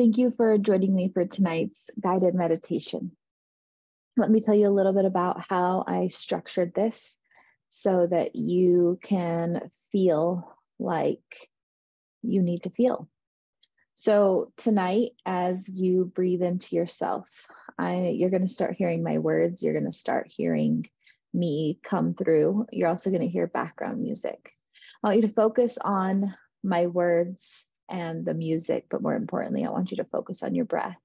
Thank you for joining me for tonight's guided meditation. Let me tell you a little bit about how I structured this so that you can feel like you need to feel. So tonight, as you breathe into yourself, I, you're going to start hearing my words. You're going to start hearing me come through. You're also going to hear background music. I want you to focus on my words and the music, but more importantly, I want you to focus on your breath.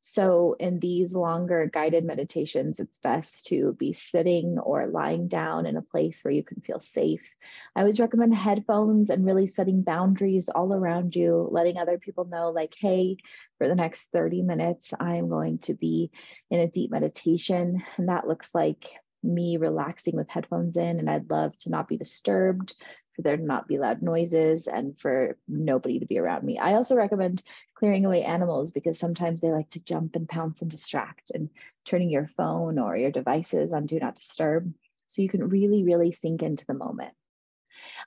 So, in these longer guided meditations, it's best to be sitting or lying down in a place where you can feel safe. I always recommend headphones and really setting boundaries all around you, letting other people know, like, hey, for the next 30 minutes, I'm going to be in a deep meditation. And that looks like me relaxing with headphones in, and I'd love to not be disturbed for there to not be loud noises and for nobody to be around me. I also recommend clearing away animals because sometimes they like to jump and pounce and distract and turning your phone or your devices on do not disturb so you can really, really sink into the moment.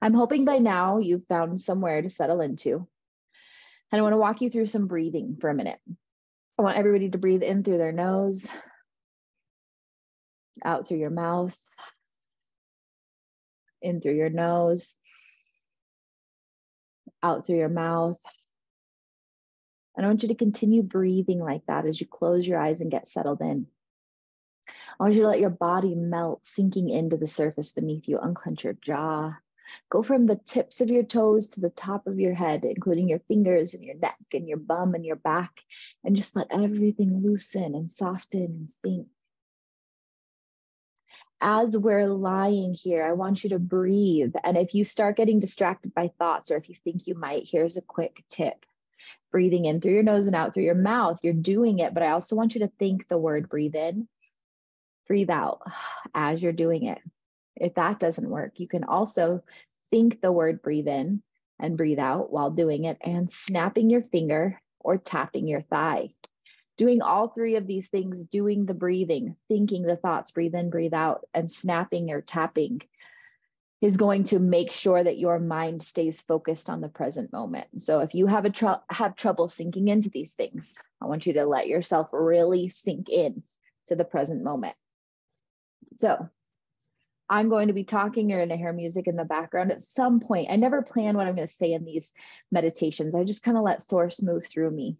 I'm hoping by now you've found somewhere to settle into. And I want to walk you through some breathing for a minute. I want everybody to breathe in through their nose, out through your mouth, in through your nose, out through your mouth. And I want you to continue breathing like that as you close your eyes and get settled in. I want you to let your body melt, sinking into the surface beneath you. Unclench your jaw. Go from the tips of your toes to the top of your head, including your fingers and your neck and your bum and your back, and just let everything loosen and soften and sink as we're lying here, I want you to breathe. And if you start getting distracted by thoughts, or if you think you might, here's a quick tip breathing in through your nose and out through your mouth. You're doing it, but I also want you to think the word breathe in, breathe out as you're doing it. If that doesn't work, you can also think the word breathe in and breathe out while doing it and snapping your finger or tapping your thigh doing all three of these things, doing the breathing, thinking the thoughts, breathe in, breathe out, and snapping or tapping is going to make sure that your mind stays focused on the present moment. So if you have a tr- have trouble sinking into these things, I want you to let yourself really sink in to the present moment. So I'm going to be talking. You're going to hear music in the background at some point. I never plan what I'm going to say in these meditations. I just kind of let source move through me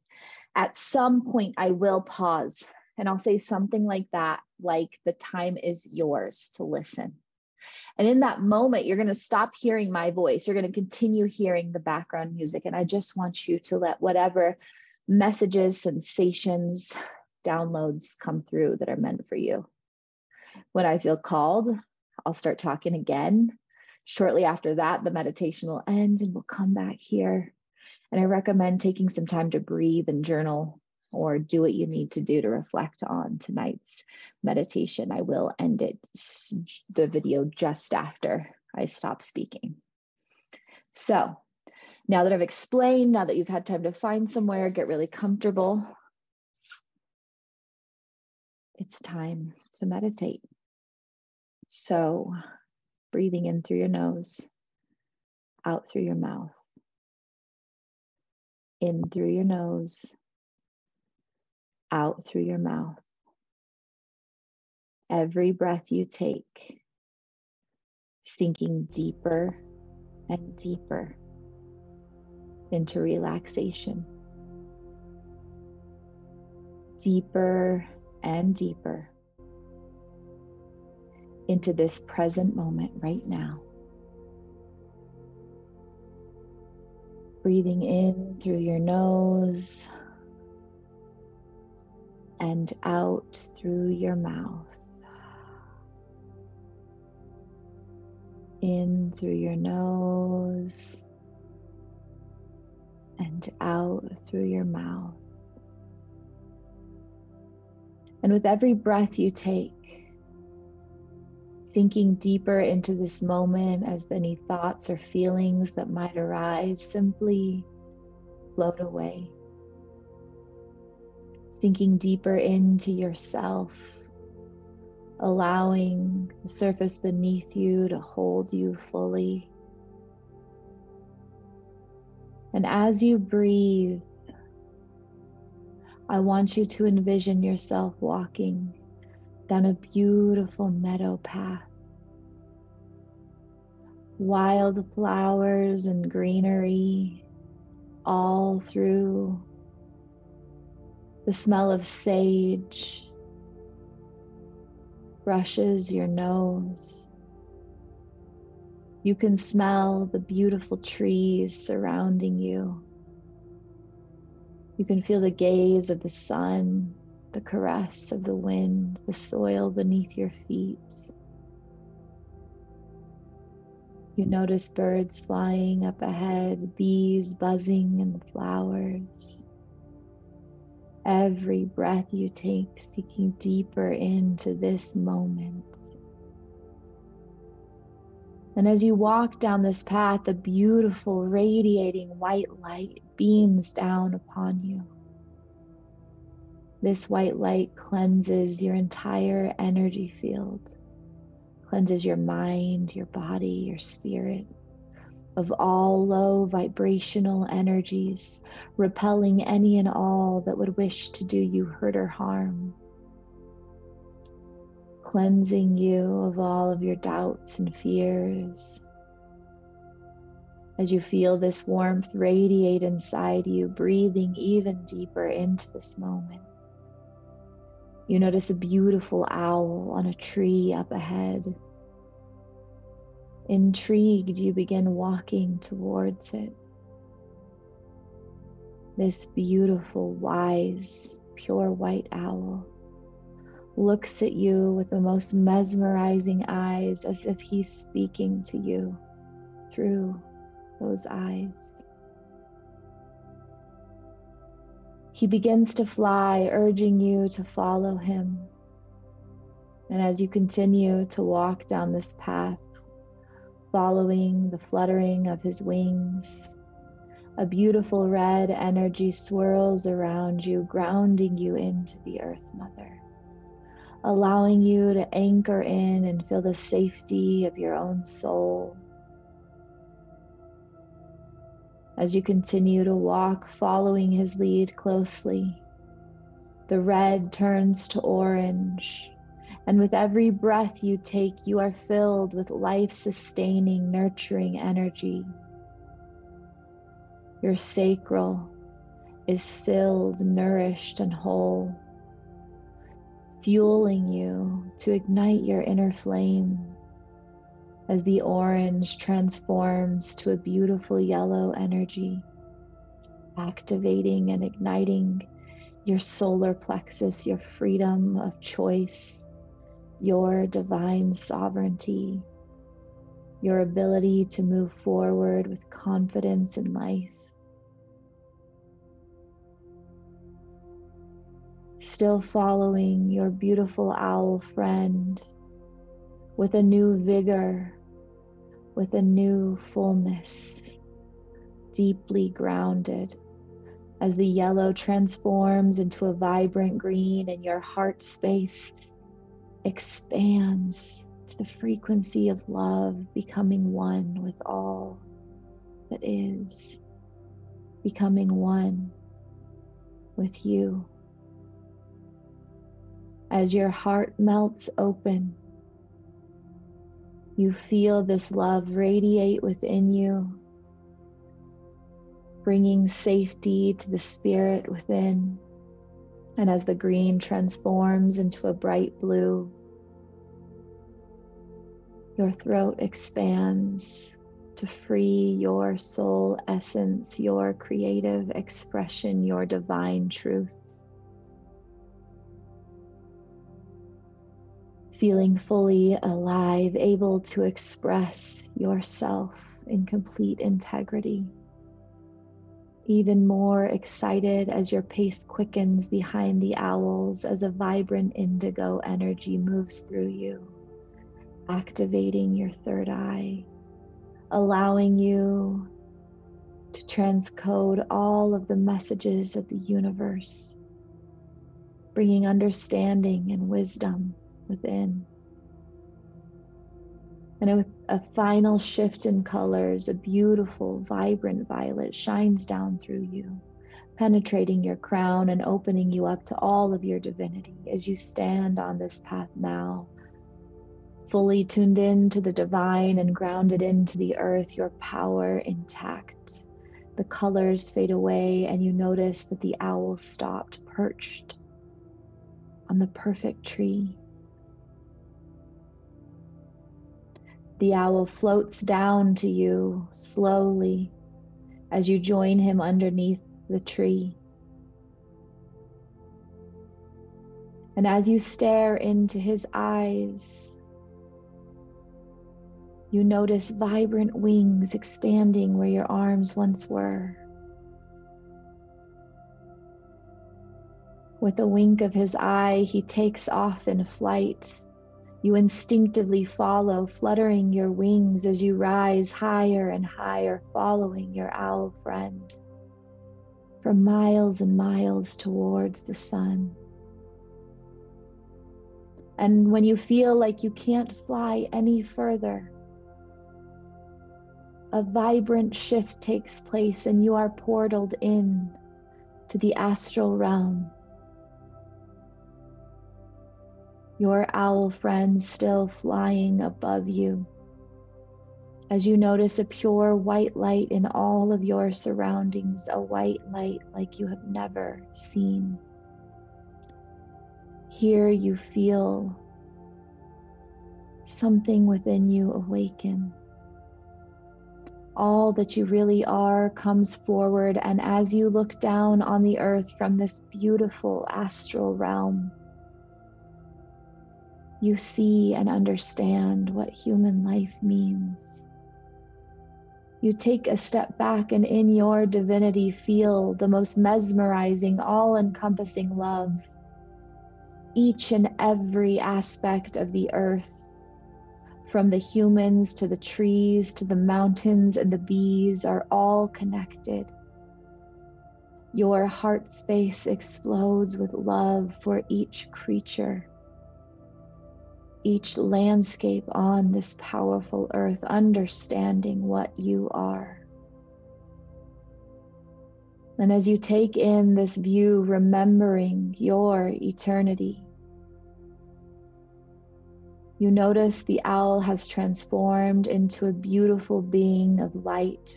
at some point I will pause and I'll say something like that, like the time is yours to listen. And in that moment, you're going to stop hearing my voice. You're going to continue hearing the background music. And I just want you to let whatever messages, sensations, downloads come through that are meant for you. When I feel called, I'll start talking again. Shortly after that, the meditation will end and we'll come back here and I recommend taking some time to breathe and journal or do what you need to do to reflect on tonight's meditation. I will end it, the video just after I stop speaking. So now that I've explained, now that you've had time to find somewhere, get really comfortable, it's time to meditate. So breathing in through your nose, out through your mouth in through your nose, out through your mouth. Every breath you take, sinking deeper and deeper into relaxation, deeper and deeper into this present moment right now. Breathing in through your nose and out through your mouth. In through your nose and out through your mouth. And with every breath you take, sinking deeper into this moment as any thoughts or feelings that might arise simply float away. Sinking deeper into yourself, allowing the surface beneath you to hold you fully. And as you breathe, I want you to envision yourself walking down a beautiful meadow path. Wild flowers and greenery all through the smell of sage brushes your nose. You can smell the beautiful trees surrounding you. You can feel the gaze of the sun, the caress of the wind, the soil beneath your feet. You notice birds flying up ahead, bees buzzing in the flowers. Every breath you take, seeking deeper into this moment. And as you walk down this path, a beautiful, radiating white light beams down upon you. This white light cleanses your entire energy field, cleanses your mind, your body, your spirit of all low vibrational energies, repelling any and all that would wish to do you hurt or harm, cleansing you of all of your doubts and fears. As you feel this warmth radiate inside you, breathing even deeper into this moment. You notice a beautiful owl on a tree up ahead Intrigued, you begin walking towards it. This beautiful, wise, pure white owl looks at you with the most mesmerizing eyes as if he's speaking to you through those eyes. He begins to fly, urging you to follow him. And as you continue to walk down this path, following the fluttering of his wings. A beautiful red energy swirls around you, grounding you into the Earth Mother, allowing you to anchor in and feel the safety of your own soul. As you continue to walk, following his lead closely, the red turns to orange and with every breath you take, you are filled with life sustaining, nurturing energy. Your sacral is filled, nourished, and whole, fueling you to ignite your inner flame as the orange transforms to a beautiful yellow energy, activating and igniting your solar plexus, your freedom of choice your divine sovereignty, your ability to move forward with confidence in life. Still following your beautiful owl friend with a new vigor, with a new fullness, deeply grounded as the yellow transforms into a vibrant green and your heart space expands to the frequency of love, becoming one with all that is, becoming one with you. As your heart melts open, you feel this love radiate within you, bringing safety to the spirit within. And as the green transforms into a bright blue, your throat expands to free your soul essence, your creative expression, your divine truth. Feeling fully alive, able to express yourself in complete integrity. Even more excited as your pace quickens behind the owls as a vibrant indigo energy moves through you, activating your third eye, allowing you to transcode all of the messages of the universe, bringing understanding and wisdom within. And with a final shift in colors, a beautiful, vibrant violet shines down through you, penetrating your crown and opening you up to all of your divinity as you stand on this path now. Fully tuned in to the divine and grounded into the earth, your power intact. The colors fade away, and you notice that the owl stopped perched on the perfect tree. The owl floats down to you slowly as you join him underneath the tree. And as you stare into his eyes, you notice vibrant wings expanding where your arms once were. With a wink of his eye, he takes off in flight. You instinctively follow, fluttering your wings as you rise higher and higher, following your owl friend for miles and miles towards the sun. And when you feel like you can't fly any further, a vibrant shift takes place and you are portaled in to the astral realm. Your owl friend still flying above you as you notice a pure white light in all of your surroundings, a white light like you have never seen. Here you feel something within you awaken. All that you really are comes forward, and as you look down on the earth from this beautiful astral realm, you see and understand what human life means you take a step back and in your divinity feel the most mesmerizing, all encompassing love. Each and every aspect of the earth, from the humans to the trees to the mountains and the bees, are all connected. Your heart space explodes with love for each creature each landscape on this powerful earth, understanding what you are. And as you take in this view, remembering your eternity, you notice the owl has transformed into a beautiful being of light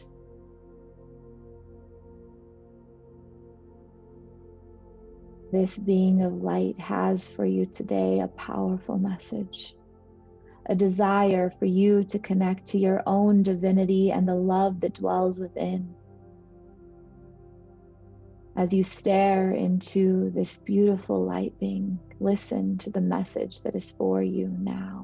This being of light has for you today a powerful message, a desire for you to connect to your own divinity and the love that dwells within. As you stare into this beautiful light being, listen to the message that is for you now.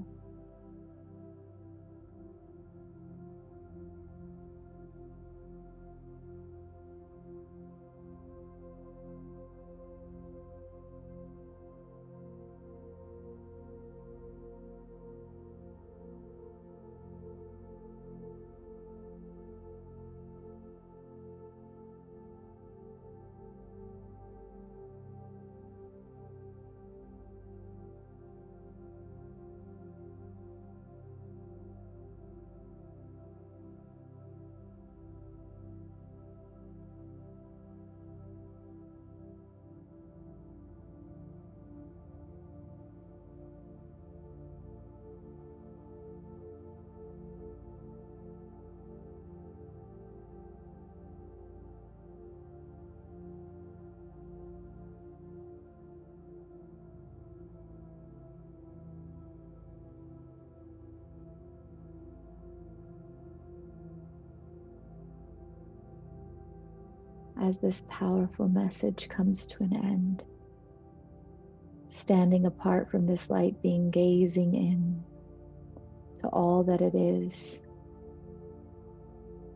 As this powerful message comes to an end. Standing apart from this light being, gazing in to all that it is.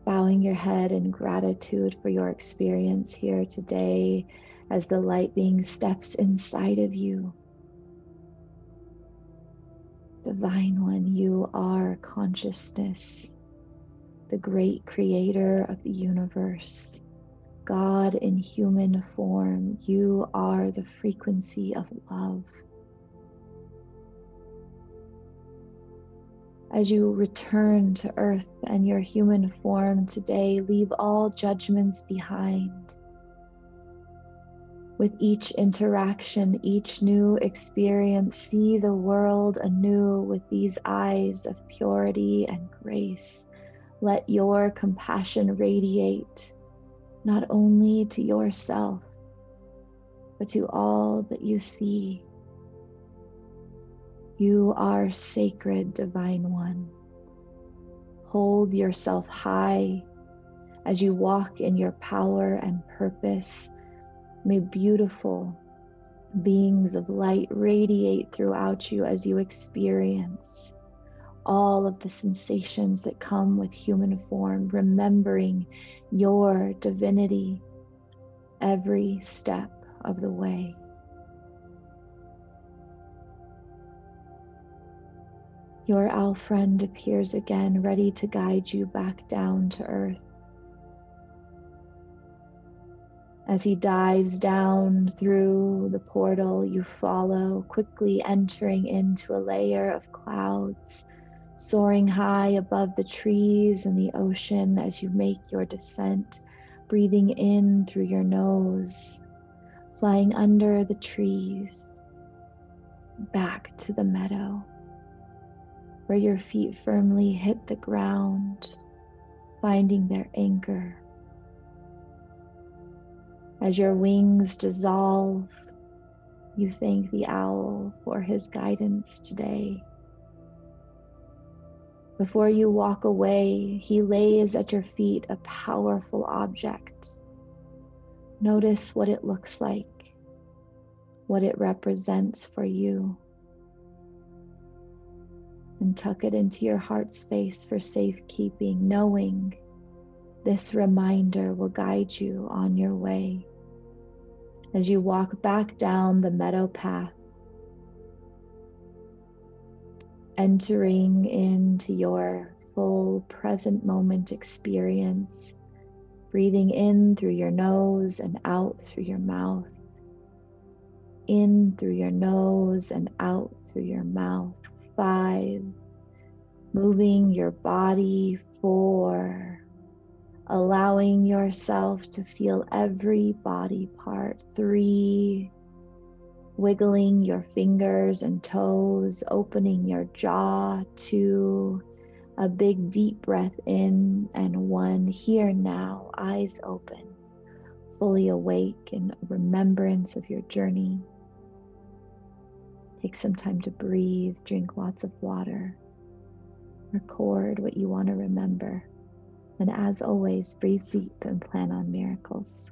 Bowing your head in gratitude for your experience here today as the light being steps inside of you. Divine One, you are consciousness, the great creator of the universe. God in human form, you are the frequency of love. As you return to earth and your human form today, leave all judgments behind. With each interaction, each new experience, see the world anew with these eyes of purity and grace. Let your compassion radiate not only to yourself, but to all that you see. You are sacred, Divine One. Hold yourself high as you walk in your power and purpose. May beautiful beings of light radiate throughout you as you experience all of the sensations that come with human form, remembering your divinity every step of the way. Your owl friend appears again, ready to guide you back down to earth. As he dives down through the portal, you follow, quickly entering into a layer of clouds, soaring high above the trees and the ocean as you make your descent, breathing in through your nose, flying under the trees, back to the meadow where your feet firmly hit the ground, finding their anchor. As your wings dissolve, you thank the owl for his guidance today. Before you walk away, he lays at your feet a powerful object. Notice what it looks like, what it represents for you and tuck it into your heart space for safekeeping, knowing this reminder will guide you on your way as you walk back down the meadow path, entering into your full present moment experience, breathing in through your nose and out through your mouth. In through your nose and out through your mouth five, moving your body four, allowing yourself to feel every body part three, wiggling your fingers and toes, opening your jaw to a big deep breath in and one here now, eyes open, fully awake in remembrance of your journey. Take some time to breathe, drink lots of water, record what you want to remember. And as always, breathe deep and plan on miracles.